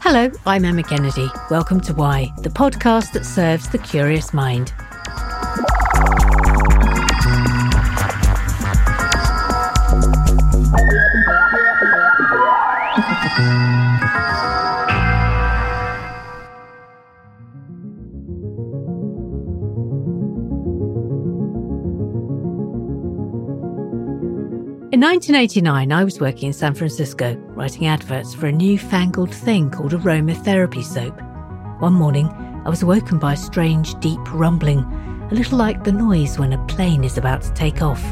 Hello, I'm Emma Kennedy. Welcome to Why, the podcast that serves the curious mind. In 1989, I was working in San Francisco, writing adverts for a new-fangled thing called aromatherapy soap. One morning, I was awoken by a strange, deep rumbling, a little like the noise when a plane is about to take off.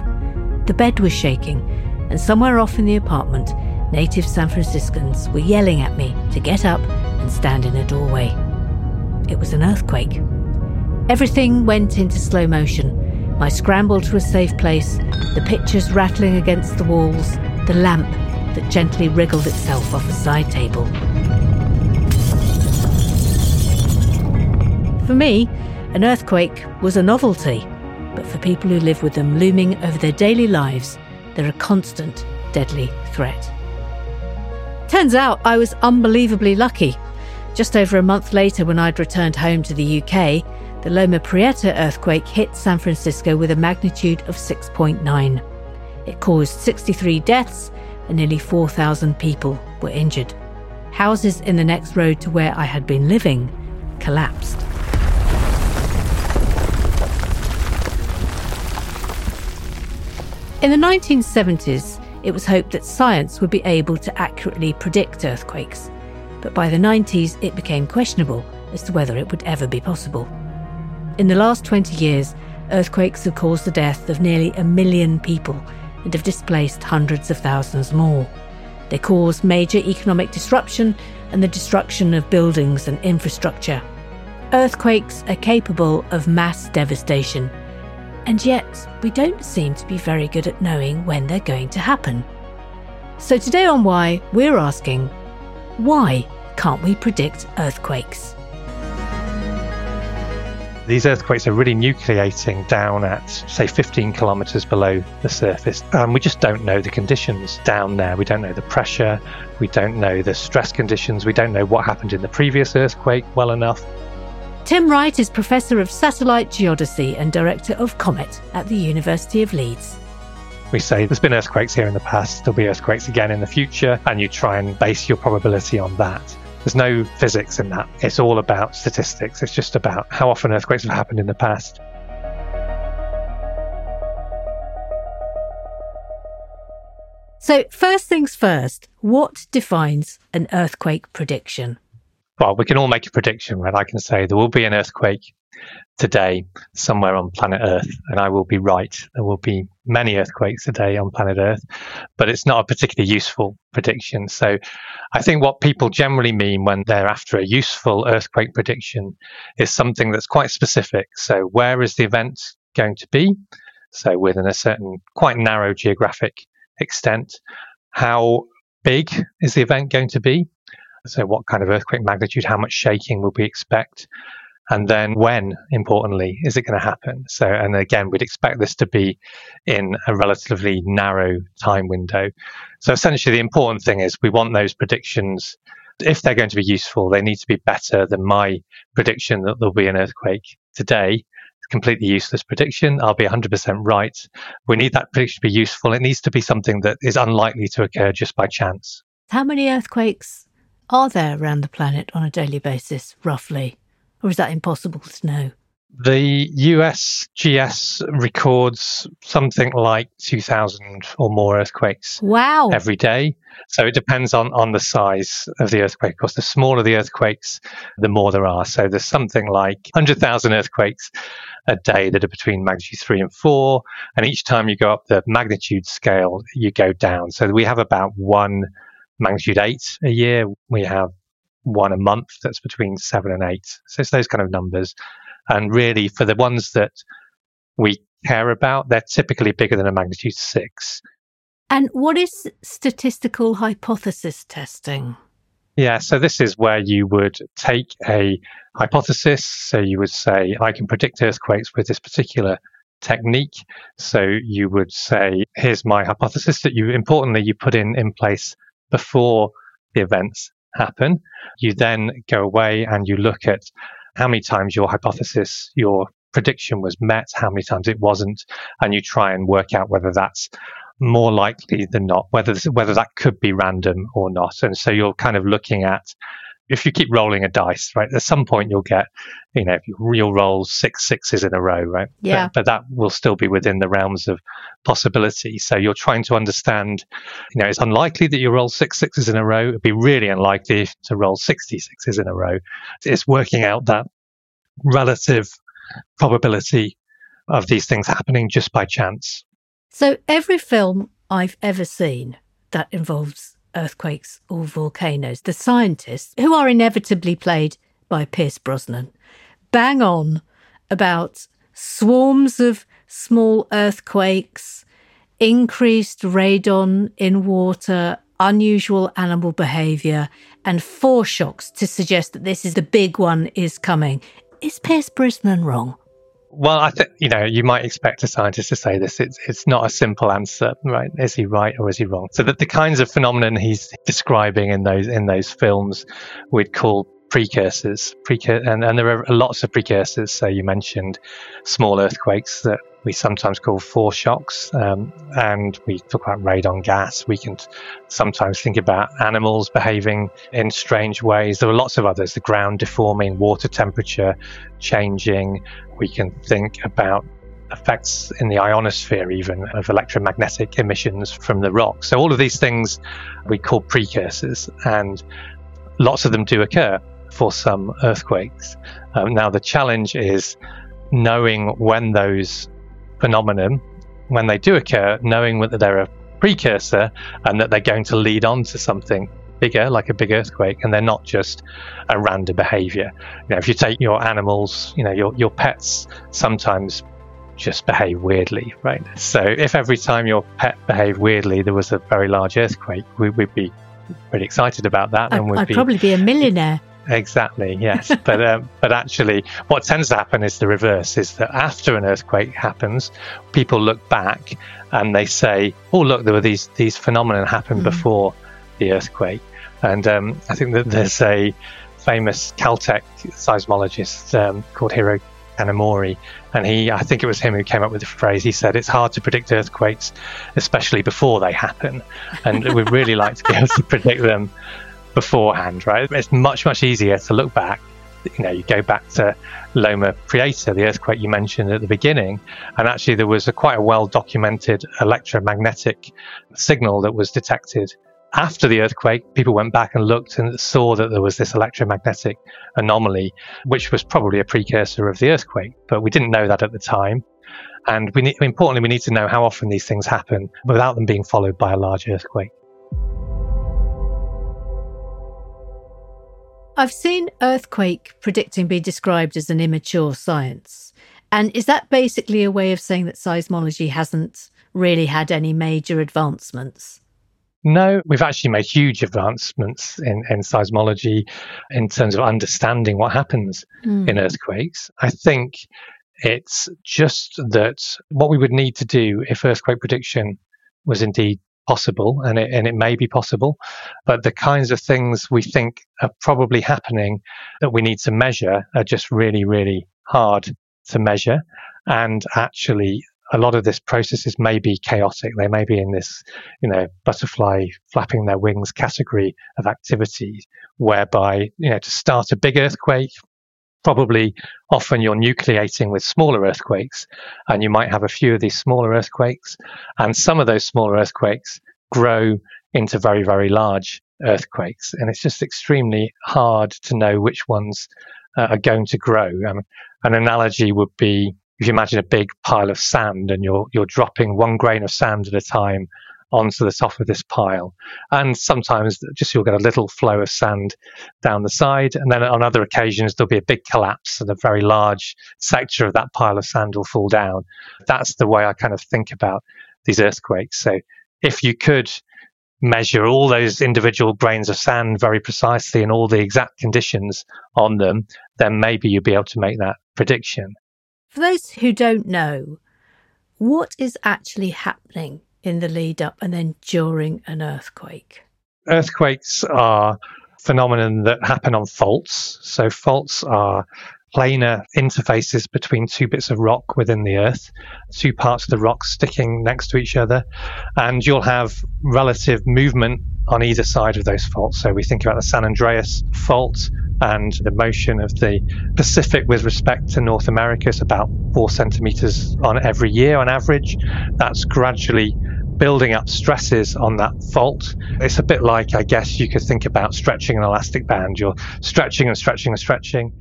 The bed was shaking, and somewhere off in the apartment, native San Franciscans were yelling at me to get up and stand in a doorway. It was an earthquake. Everything went into slow motion my scramble to a safe place, the pictures rattling against the walls, the lamp that gently wriggled itself off a side table. For me, an earthquake was a novelty, but for people who live with them looming over their daily lives, they're a constant, deadly threat. Turns out I was unbelievably lucky. Just over a month later, when I'd returned home to the UK, the Loma Prieta earthquake hit San Francisco with a magnitude of 6.9. It caused 63 deaths and nearly 4,000 people were injured. Houses in the next road to where I had been living collapsed. In the 1970s, it was hoped that science would be able to accurately predict earthquakes, but by the 90s it became questionable as to whether it would ever be possible. In the last 20 years, earthquakes have caused the death of nearly a million people and have displaced hundreds of thousands more. They cause major economic disruption and the destruction of buildings and infrastructure. Earthquakes are capable of mass devastation, and yet we don't seem to be very good at knowing when they're going to happen. So today on Why, we're asking why can't we predict earthquakes? These earthquakes are really nucleating down at, say, 15 kilometers below the surface. And we just don't know the conditions down there. We don't know the pressure. We don't know the stress conditions. We don't know what happened in the previous earthquake well enough. Tim Wright is Professor of Satellite Geodesy and Director of COMET at the University of Leeds. We say there's been earthquakes here in the past, there'll be earthquakes again in the future, and you try and base your probability on that. There's no physics in that. It's all about statistics. It's just about how often earthquakes have happened in the past. So, first things first, what defines an earthquake prediction? Well, we can all make a prediction, right? I can say there will be an earthquake today somewhere on planet Earth, and I will be right. There will be many earthquakes today on planet Earth, but it's not a particularly useful prediction. So I think what people generally mean when they're after a useful earthquake prediction is something that's quite specific. So where is the event going to be? So within a certain quite narrow geographic extent. How big is the event going to be? So what kind of earthquake magnitude? How much shaking will we expect? and then when importantly is it going to happen? So and again we'd expect this to be in a relatively narrow time window. So essentially the important thing is we want those predictions. If they're going to be useful they need to be better than my prediction that there'll be an earthquake today. Completely useless prediction. I'll be 100% right. We need that prediction to be useful. It needs to be something that is unlikely to occur just by chance. How many earthquakes are there around the planet on a daily basis roughly or is that impossible to know? The USGS records something like 2,000 or more earthquakes wow. every day. So it depends on, on the size of the earthquake. Of course, the smaller the earthquakes, the more there are. So there's something like 100,000 earthquakes a day that are between magnitude three and four. And each time you go up the magnitude scale, you go down. So we have about one magnitude eight a year. We have one a month that's between seven and eight. So it's those kind of numbers. And really, for the ones that we care about, they're typically bigger than a magnitude six. And what is statistical hypothesis testing? Yeah, so this is where you would take a hypothesis. So you would say, I can predict earthquakes with this particular technique. So you would say, here's my hypothesis that you importantly you put in in place before the events happen. You then go away and you look at how many times your hypothesis, your prediction was met, how many times it wasn't, and you try and work out whether that's more likely than not, whether whether that could be random or not. And so you're kind of looking at if you keep rolling a dice, right, at some point you'll get, you know, you'll roll six sixes in a row, right? Yeah. But, but, that will still be within the realms of possibility. So you're trying to understand, you know, it's unlikely that you roll six sixes in a row. It'd be really unlikely to roll 60 sixes in a row. It's working out that relative probability of these things happening just by chance. So every film I've ever seen that involves earthquakes or volcanoes. The scientists, who are inevitably played by Pierce Brosnan, bang on about swarms of small earthquakes, increased radon in water, unusual animal behavior, and foreshocks to suggest that this is the big one is coming. Is Pierce Brosnan wrong? Well, I think you know you might expect a scientist to say this. It's it's not a simple answer, right? Is he right or is he wrong? So that the kinds of phenomenon he's describing in those in those films, we'd call precursors. Precur- and, and there are lots of precursors. So you mentioned small earthquakes that we sometimes call foreshocks, um, and we talk about radon gas. We can sometimes think about animals behaving in strange ways. There are lots of others: the ground deforming, water temperature changing, we can think about effects in the ionosphere, even of electromagnetic emissions from the rock. So, all of these things we call precursors, and lots of them do occur for some earthquakes. Um, now, the challenge is knowing when those phenomenon, when they do occur, knowing that they're a precursor and that they're going to lead on to something bigger, like a big earthquake, and they're not just a random behavior. You know, if you take your animals, you know, your, your pets sometimes just behave weirdly, right? So if every time your pet behaved weirdly, there was a very large earthquake, we, would be pretty excited about that. I'd, and we'd I'd be, probably be a millionaire. Exactly, yes. but um, but actually, what tends to happen is the reverse: is that after an earthquake happens, people look back and they say, "Oh, look, there were these these phenomena happened mm. before the earthquake. And um, I think that there's a famous Caltech seismologist um, called Hiroo Kanamori, and he, I think it was him who came up with the phrase. He said it's hard to predict earthquakes, especially before they happen, and we'd really like to be able to predict them beforehand. Right? It's much much easier to look back. You know, you go back to Loma Prieta, the earthquake you mentioned at the beginning, and actually there was a quite a well documented electromagnetic signal that was detected after the earthquake, people went back and looked and saw that there was this electromagnetic anomaly, which was probably a precursor of the earthquake. But we didn't know that at the time. And we importantly, we need to know how often these things happen without them being followed by a large earthquake. I've seen earthquake predicting be described as an immature science. And is that basically a way of saying that seismology hasn't really had any major advancements? No, we've actually made huge advancements in, in seismology in terms of understanding what happens mm. in earthquakes. I think it's just that what we would need to do if earthquake prediction was indeed possible, and it, and it may be possible, but the kinds of things we think are probably happening that we need to measure are just really, really hard to measure. And actually, a lot of this processes may be chaotic. They may be in this, you know, butterfly flapping their wings category of activity, whereby, you know, to start a big earthquake probably often you're nucleating with smaller earthquakes, and you might have a few of these smaller earthquakes, and some of those smaller earthquakes grow into very, very large earthquakes. And it's just extremely hard to know which ones uh, are going to grow. Um, an analogy would be if you imagine a big pile of sand and you're, you're dropping one grain of sand at a time onto the top of this pile. And sometimes just you'll get a little flow of sand down the side. And then on other occasions, there'll be a big collapse and a very large sector of that pile of sand will fall down. That's the way I kind of think about these earthquakes. So if you could measure all those individual grains of sand very precisely and all the exact conditions on them, then maybe you'll be able to make that prediction. For those who don't know, what is actually happening in the lead up and then during an earthquake? Earthquakes are phenomenon that happen on faults. So faults are planar interfaces between two bits of rock within the earth, two parts of the rock sticking next to each other, and you'll have relative movement on either side of those faults. So we think about the San Andreas fault and the motion of the Pacific with respect to North America is about four centimeters on every year on average. That's gradually building up stresses on that fault. It's a bit like, I guess, you could think about stretching an elastic band. You're stretching and stretching and stretching.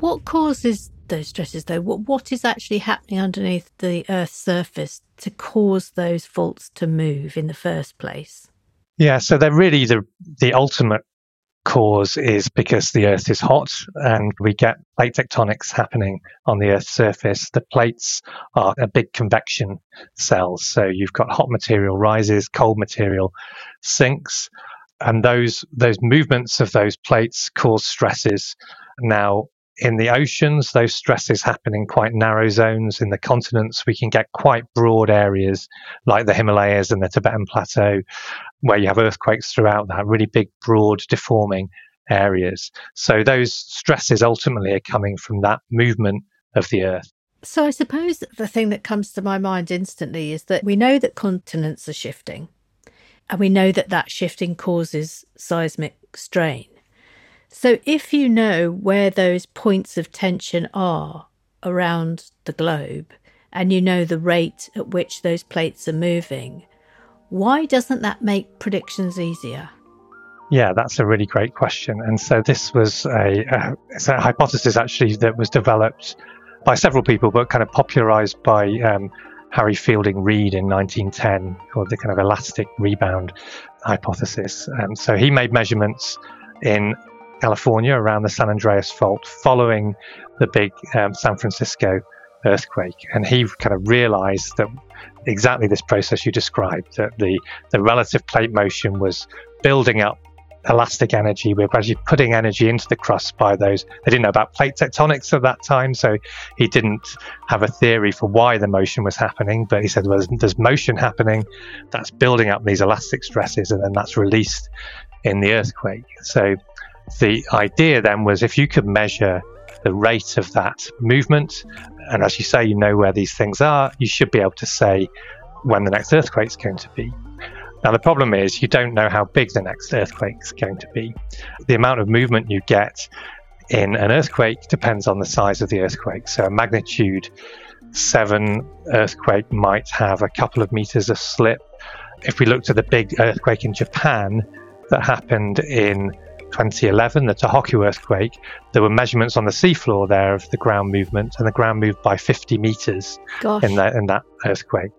What causes those stresses, though? What, what is actually happening underneath the Earth's surface to cause those faults to move in the first place? Yeah, so they're really the the ultimate cause is because the Earth is hot and we get plate tectonics happening on the Earth's surface. The plates are a big convection cells. So you've got hot material rises, cold material sinks, and those those movements of those plates cause stresses. Now in the oceans, those stresses happen in quite narrow zones. In the continents, we can get quite broad areas like the Himalayas and the Tibetan Plateau, where you have earthquakes throughout that, really big, broad, deforming areas. So those stresses ultimately are coming from that movement of the Earth. So I suppose the thing that comes to my mind instantly is that we know that continents are shifting, and we know that that shifting causes seismic strain. So, if you know where those points of tension are around the globe, and you know the rate at which those plates are moving, why doesn't that make predictions easier? Yeah, that's a really great question. And so, this was a, a, a hypothesis actually that was developed by several people, but kind of popularized by um, Harry Fielding Reid in 1910, called the kind of elastic rebound hypothesis. And so, he made measurements in California around the San Andreas Fault following the big um, San Francisco earthquake. And he kind of realized that exactly this process you described, that the, the relative plate motion was building up elastic energy. We are gradually putting energy into the crust by those. They didn't know about plate tectonics at that time, so he didn't have a theory for why the motion was happening. But he said, well, there's, there's motion happening that's building up these elastic stresses, and then that's released in the earthquake. So the idea then was if you could measure the rate of that movement, and as you say, you know where these things are, you should be able to say when the next earthquake is going to be. Now, the problem is you don't know how big the next earthquake is going to be. The amount of movement you get in an earthquake depends on the size of the earthquake. So, a magnitude 7 earthquake might have a couple of meters of slip. If we looked at the big earthquake in Japan that happened in 2011, the Tohoku earthquake, there were measurements on the seafloor there of the ground movement, and the ground moved by 50 meters Gosh. in that in that earthquake.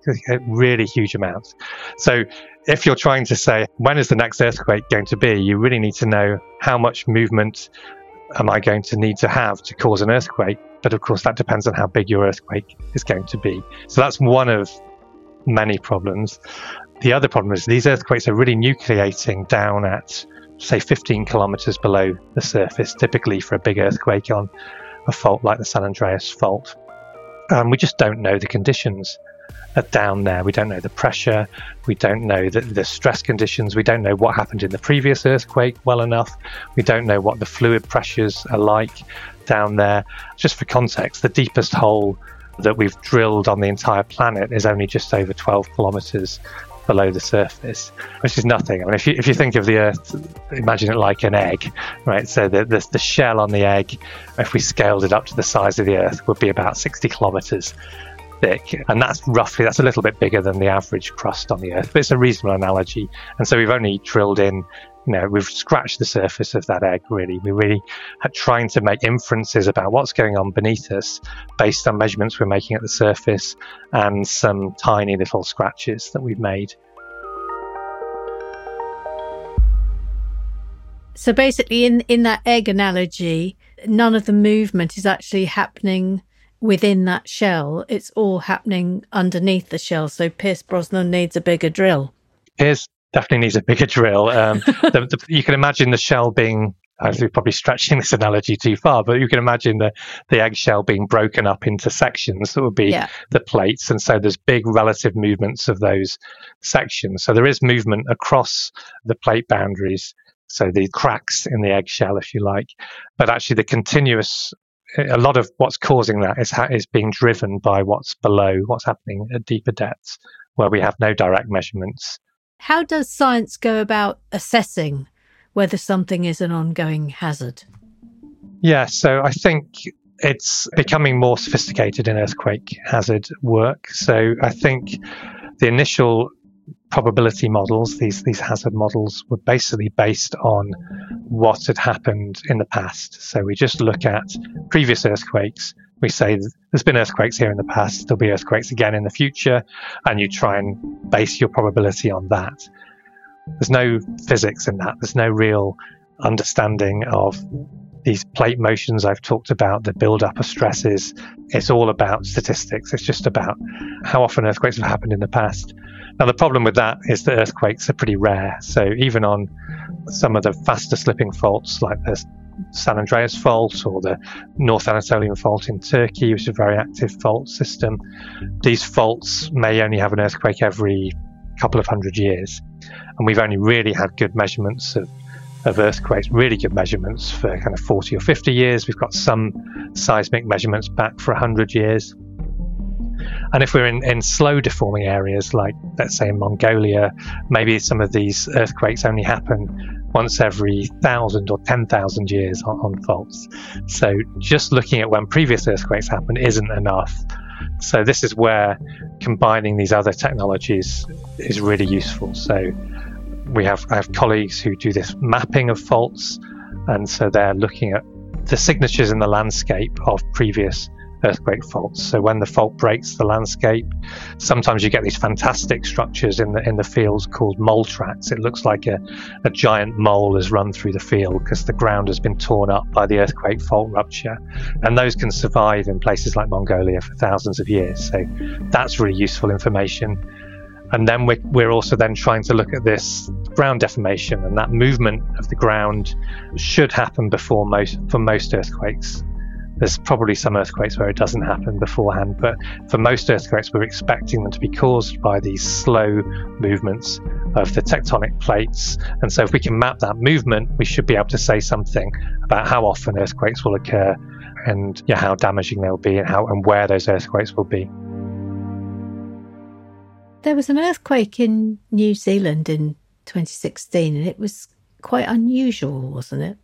Really huge amounts. So, if you're trying to say when is the next earthquake going to be, you really need to know how much movement am I going to need to have to cause an earthquake. But of course, that depends on how big your earthquake is going to be. So that's one of many problems. The other problem is these earthquakes are really nucleating down at say 15 kilometers below the surface, typically for a big earthquake on a fault like the San Andreas fault. Um, we just don't know the conditions down there. We don't know the pressure. We don't know the, the stress conditions. We don't know what happened in the previous earthquake well enough. We don't know what the fluid pressures are like down there. Just for context, the deepest hole that we've drilled on the entire planet is only just over 12 kilometers below the surface, which is nothing. I mean, if you, if you think of the Earth, imagine it like an egg, right? So the, the, the shell on the egg, if we scaled it up to the size of the Earth, would be about 60 kilometers thick. And that's roughly, that's a little bit bigger than the average crust on the Earth, but it's a reasonable analogy. And so we've only drilled in you know, we've scratched the surface of that egg, really. We're really trying to make inferences about what's going on beneath us based on measurements we're making at the surface and some tiny little scratches that we've made. So basically, in, in that egg analogy, none of the movement is actually happening within that shell. It's all happening underneath the shell. So Pierce Brosnan needs a bigger drill. Pierce definitely needs a bigger drill. Um, the, the, you can imagine the shell being was probably stretching this analogy too far, but you can imagine the, the eggshell being broken up into sections that would be yeah. the plates. And so there's big relative movements of those sections. So there is movement across the plate boundaries. So the cracks in the eggshell, if you like. But actually, the continuous, a lot of what's causing that is, ha- is being driven by what's below, what's happening at deeper depths, where we have no direct measurements. How does science go about assessing whether something is an ongoing hazard? Yeah, so I think it's becoming more sophisticated in earthquake hazard work. So I think the initial probability models, these these hazard models, were basically based on what had happened in the past. So we just look at previous earthquakes we say there's been earthquakes here in the past, there'll be earthquakes again in the future, and you try and base your probability on that. There's no physics in that, there's no real understanding of these plate motions I've talked about, the build up of stresses. It's all about statistics. It's just about how often earthquakes have happened in the past. Now, the problem with that is that earthquakes are pretty rare. So, even on some of the faster slipping faults, like the San Andreas fault or the North Anatolian fault in Turkey, which is a very active fault system. These faults may only have an earthquake every couple of hundred years. And we've only really had good measurements of, of earthquakes, really good measurements for kind of 40 or 50 years. We've got some seismic measurements back for 100 years. And if we're in, in slow deforming areas, like let's say in Mongolia, maybe some of these earthquakes only happen once every thousand or 10,000 years on, on faults. So just looking at when previous earthquakes happened isn't enough. So this is where combining these other technologies is really useful. So we have I have colleagues who do this mapping of faults, and so they're looking at the signatures in the landscape of previous earthquake faults. So when the fault breaks the landscape, sometimes you get these fantastic structures in the in the fields called mole tracks. It looks like a, a giant mole has run through the field because the ground has been torn up by the earthquake fault rupture. And those can survive in places like Mongolia for thousands of years. So that's really useful information. And then we're, we're also then trying to look at this ground deformation and that movement of the ground should happen before most for most earthquakes there's probably some earthquakes where it doesn't happen beforehand, but for most earthquakes, we're expecting them to be caused by these slow movements of the tectonic plates. And so, if we can map that movement, we should be able to say something about how often earthquakes will occur and yeah, how damaging they'll be and how and where those earthquakes will be. There was an earthquake in New Zealand in 2016, and it was quite unusual, wasn't it?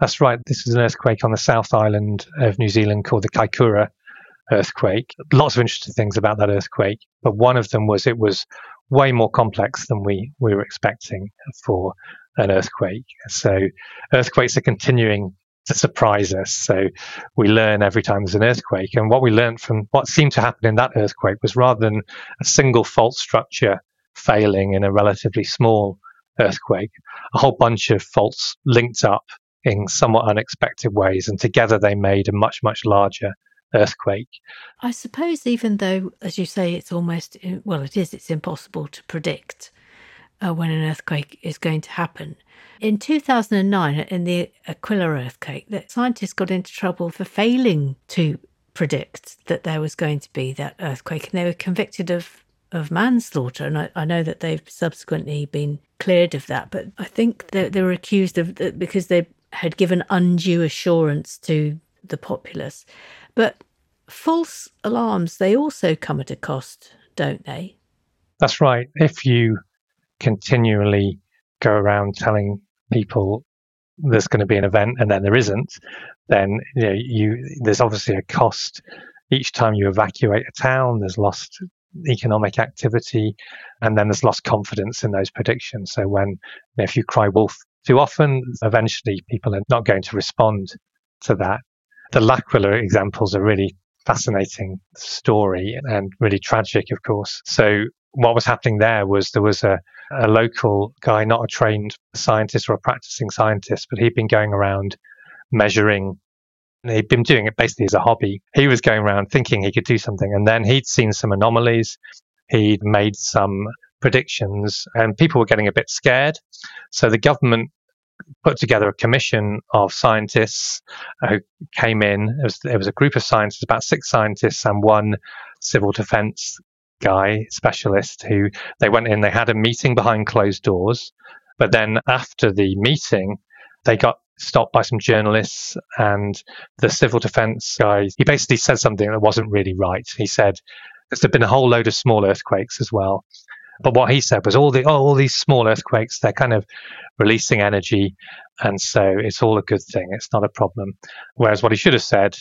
That's right. This is an earthquake on the South Island of New Zealand called the Kaikoura earthquake. Lots of interesting things about that earthquake, but one of them was it was way more complex than we, we were expecting for an earthquake. So earthquakes are continuing to surprise us. So we learn every time there's an earthquake. And what we learned from what seemed to happen in that earthquake was rather than a single fault structure failing in a relatively small earthquake, a whole bunch of faults linked up in somewhat unexpected ways, and together they made a much, much larger earthquake. I suppose, even though, as you say, it's almost, well, it is, it's impossible to predict uh, when an earthquake is going to happen. In 2009, in the Aquila earthquake, the scientists got into trouble for failing to predict that there was going to be that earthquake, and they were convicted of of manslaughter. And I, I know that they've subsequently been cleared of that, but I think they, they were accused of that because they had given undue assurance to the populace. But false alarms, they also come at a cost, don't they? That's right. If you continually go around telling people there's going to be an event and then there isn't, then you, know, you there's obviously a cost each time you evacuate a town. There's lost economic activity, and then there's lost confidence in those predictions. So when if you cry wolf too often, eventually people are not going to respond to that. The L'Aquila examples are really fascinating story and really tragic, of course. So what was happening there was there was a, a local guy, not a trained scientist or a practicing scientist, but he'd been going around measuring He'd been doing it basically as a hobby. He was going around thinking he could do something, and then he'd seen some anomalies. He'd made some predictions, and people were getting a bit scared. So the government put together a commission of scientists who came in. It was, it was a group of scientists, about six scientists, and one civil defense guy, specialist, who they went in, they had a meeting behind closed doors. But then after the meeting, they got stopped by some journalists and the civil defense guy. He basically said something that wasn't really right. He said there's been a whole load of small earthquakes as well. But what he said was all the oh, all these small earthquakes, they're kind of releasing energy, and so it's all a good thing. It's not a problem. Whereas what he should have said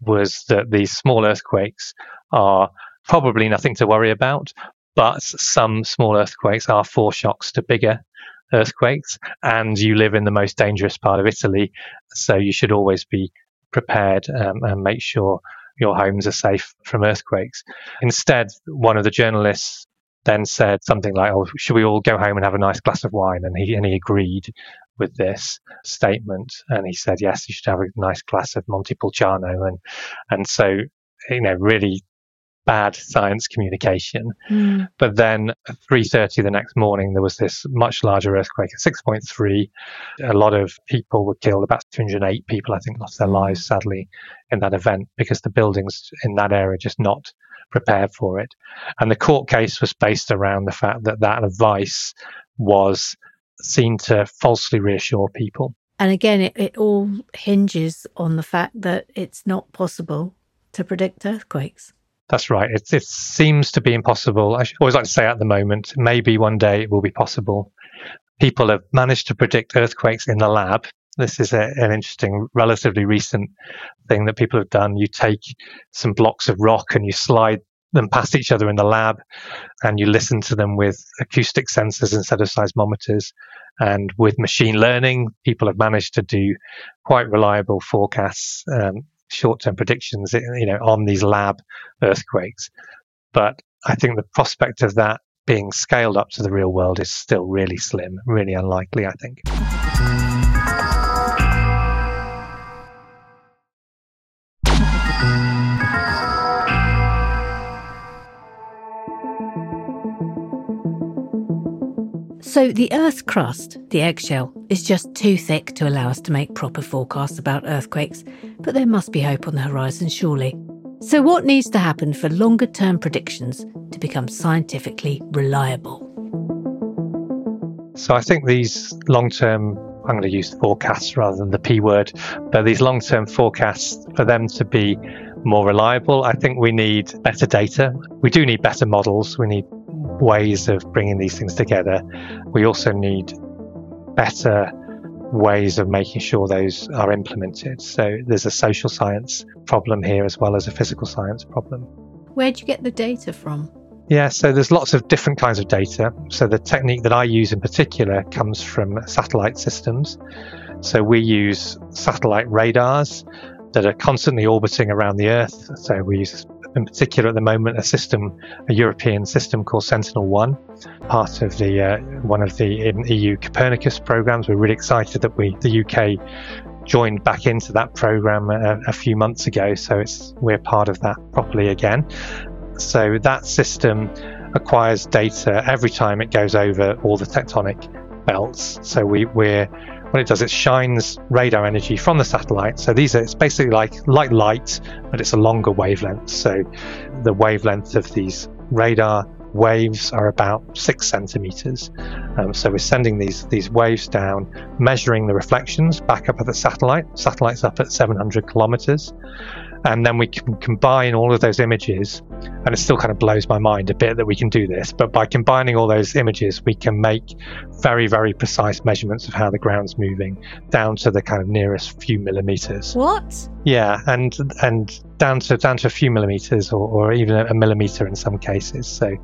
was that these small earthquakes are probably nothing to worry about, but some small earthquakes are foreshocks to bigger earthquakes, and you live in the most dangerous part of Italy, so you should always be prepared um, and make sure your homes are safe from earthquakes. Instead, one of the journalists then said something like, "Oh, should we all go home and have a nice glass of wine?" And he and he agreed with this statement, and he said, "Yes, you should have a nice glass of Montepulciano." And and so you know, really bad science communication. Mm. But then at 3.30 the next morning, there was this much larger earthquake at 6.3. A lot of people were killed. About 208 people, I think, lost their lives, sadly, in that event because the buildings in that area just not prepared for it. And the court case was based around the fact that that advice was seen to falsely reassure people. And again, it, it all hinges on the fact that it's not possible to predict earthquakes. That's right. It, it seems to be impossible. I always like to say at the moment, maybe one day it will be possible. People have managed to predict earthquakes in the lab. This is a, an interesting, relatively recent thing that people have done. You take some blocks of rock and you slide them past each other in the lab and you listen to them with acoustic sensors instead of seismometers. And with machine learning, people have managed to do quite reliable forecasts um, short-term predictions, you know, on these lab earthquakes. But I think the prospect of that being scaled up to the real world is still really slim, really unlikely, I think. So, the Earth's crust, the eggshell, is just too thick to allow us to make proper forecasts about earthquakes, but there must be hope on the horizon, surely. So, what needs to happen for longer term predictions to become scientifically reliable? So, I think these long term, I'm going to use forecasts rather than the P word, but these long term forecasts, for them to be more reliable, I think we need better data. We do need better models. We need ways of bringing these things together. We also need better ways of making sure those are implemented. So there's a social science problem here as well as a physical science problem. Where do you get the data from? Yeah, so there's lots of different kinds of data. So the technique that I use in particular comes from satellite systems. So we use satellite radars that are constantly orbiting around the Earth. So we use in particular at the moment a system, a European system called Sentinel-1, part of the uh, one of the EU Copernicus programs. We're really excited that we, the UK, joined back into that program a, a few months ago. So it's we're part of that properly again. So that system acquires data every time it goes over all the tectonic belts. So we, we're what it does, it shines radar energy from the satellite. So these are it's basically like like light, but it's a longer wavelength. So the wavelength of these radar waves are about six centimeters. Um, so we're sending these these waves down, measuring the reflections back up at the satellite. Satellite's up at 700 kilometers, And then we can combine all of those images, and it still kind of blows my mind a bit that we can do this. But by combining all those images, we can make very, very precise measurements of how the ground's moving down to the kind of nearest few millimeters. What? Yeah, and and down to down to a few millimeters or, or even a millimeter in some cases. So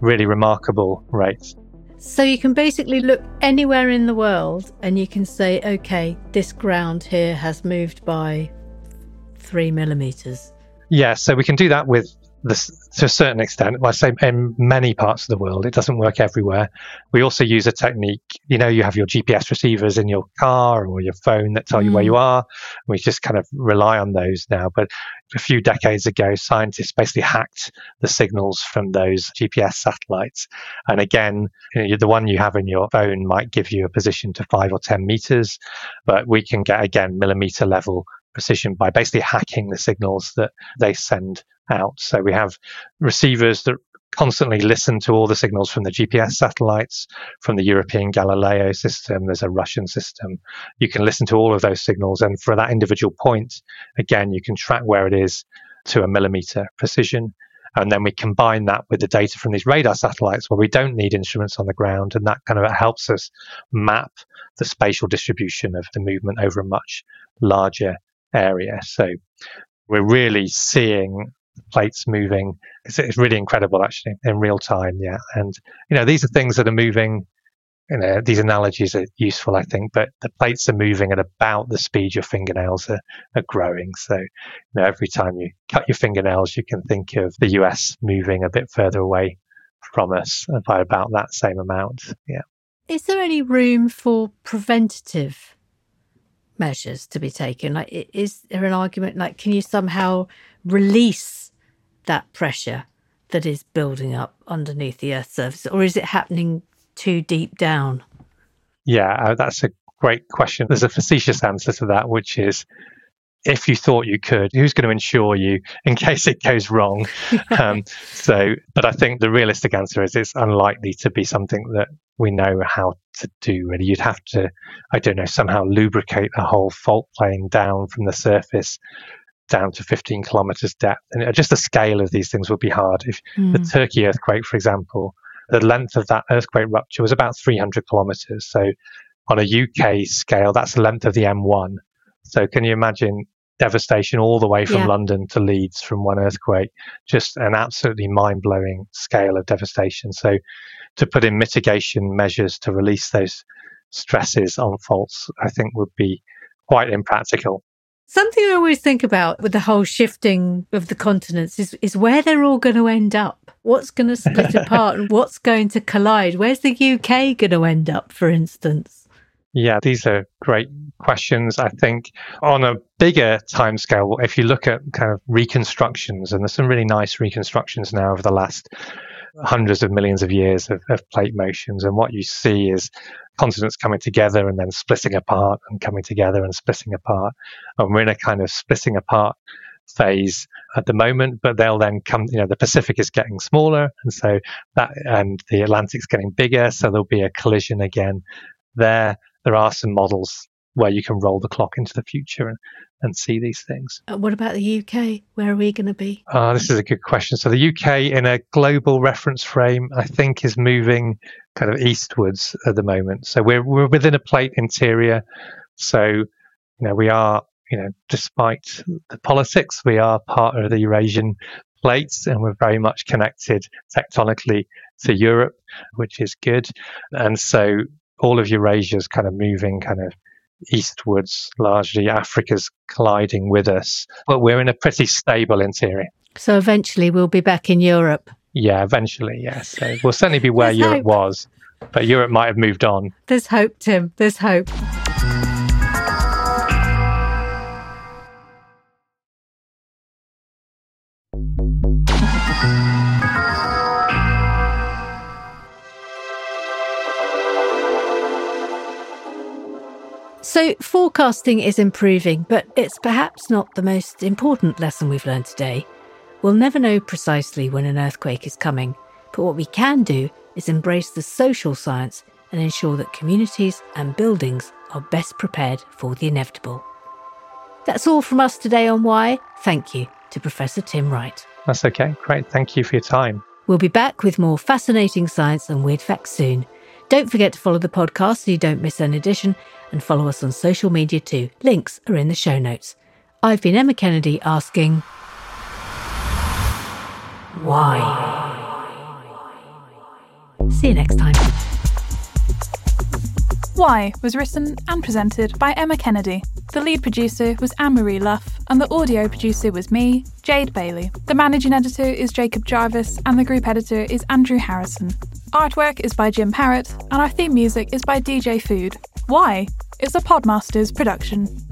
really remarkable rates. So you can basically look anywhere in the world and you can say, okay, this ground here has moved by three millimeters. Yeah, so we can do that with this to a certain extent. I say in many parts of the world, it doesn't work everywhere. We also use a technique. You know, you have your GPS receivers in your car or your phone that tell you where you mm. are. We just kind of rely on those now. But a few decades ago, scientists basically hacked the signals from those GPS satellites. And again, you know, the one you have in your phone might give you a position to five or 10 meters, but we can get again millimeter level precision by basically hacking the signals that they send out. So we have receivers that constantly listen to all the signals from the GPS satellites, from the European Galileo system. There's a Russian system. You can listen to all of those signals. And for that individual point, again, you can track where it is to a millimeter precision. And then we combine that with the data from these radar satellites where we don't need instruments on the ground. And that kind of helps us map the spatial distribution of the movement over a much larger area. So we're really seeing plates moving. It's, it's, really incredible, actually, in real time. Yeah, and you know these are things that are moving. You know, these analogies are useful, I think, but the plates are moving at about the speed your fingernails are, are growing. So, you know, every time you cut your fingernails, you can think of the US moving a bit further away from us by about that same amount. Yeah. Is there any room for preventative measures to be taken? Like, is there an argument like, can you somehow release that pressure that is building up underneath the Earth's surface, or is it happening too deep down? Yeah, uh, that's a great question. There's a facetious answer to that, which is if you thought you could, who's going to insure you in case it goes wrong? um, so, but I think the realistic answer is it's unlikely to be something that we know how to do. Really, you'd have to, I don't know, somehow lubricate a whole fault plane down from the surface down to 15 kilometers depth. And just the scale of these things would be hard. If mm. the Turkey earthquake, for example, the length of that earthquake rupture was about 300 kilometers. So on a UK scale, that's the length of the M1. So can you imagine devastation all the way from yeah. London to Leeds from one earthquake? Just an absolutely mind blowing scale of devastation. So to put in mitigation measures to release those stresses on faults, I think would be quite impractical. Something I always think about with the whole shifting of the continents is, is where they're all going to end up. What's going to split apart and what's going to collide? Where's the UK going to end up, for instance? Yeah, these are great questions. I think on a bigger timescale, if you look at kind of reconstructions, and there's some really nice reconstructions now over the last hundreds of millions of years of, of plate motions. And what you see is continents coming together and then splitting apart and coming together and splitting apart. And we're in a kind of splitting apart phase at the moment, but they'll then come, you know, the Pacific is getting smaller and so that, and the Atlantic's getting bigger. So there'll be a collision again there. There are some models where you can roll the clock into the future and, and see these things. Uh, what about the UK? Where are we going to be? Uh, this is a good question. So the UK, in a global reference frame, I think is moving kind of eastwards at the moment. So we're we're within a plate interior. So you know we are you know despite the politics, we are part of the Eurasian plates and we're very much connected tectonically to Europe, which is good. And so all of Eurasia is kind of moving kind of eastwards, largely Africa's colliding with us. But we're in a pretty stable interior. So eventually we'll be back in Europe. Yeah, eventually, yes. So we'll certainly be where Europe hope. was, but Europe might have moved on. There's hope, Tim. There's hope. Forecasting is improving, but it's perhaps not the most important lesson we've learned today. We'll never know precisely when an earthquake is coming, but what we can do is embrace the social science and ensure that communities and buildings are best prepared for the inevitable. That's all from us today on Why. Thank you to Professor Tim Wright. That's okay. Great. Thank you for your time. We'll be back with more fascinating science and weird facts soon. Don't forget to follow the podcast so you don't miss an edition and follow us on social media too. Links are in the show notes. I've been Emma Kennedy asking, Why? See you next time. Why was written and presented by Emma Kennedy. The lead producer was Anne Marie Luff, and the audio producer was me, Jade Bailey. The managing editor is Jacob Jarvis, and the group editor is Andrew Harrison. Artwork is by Jim Parrett, and our theme music is by DJ Food. Why? It's a Podmasters production.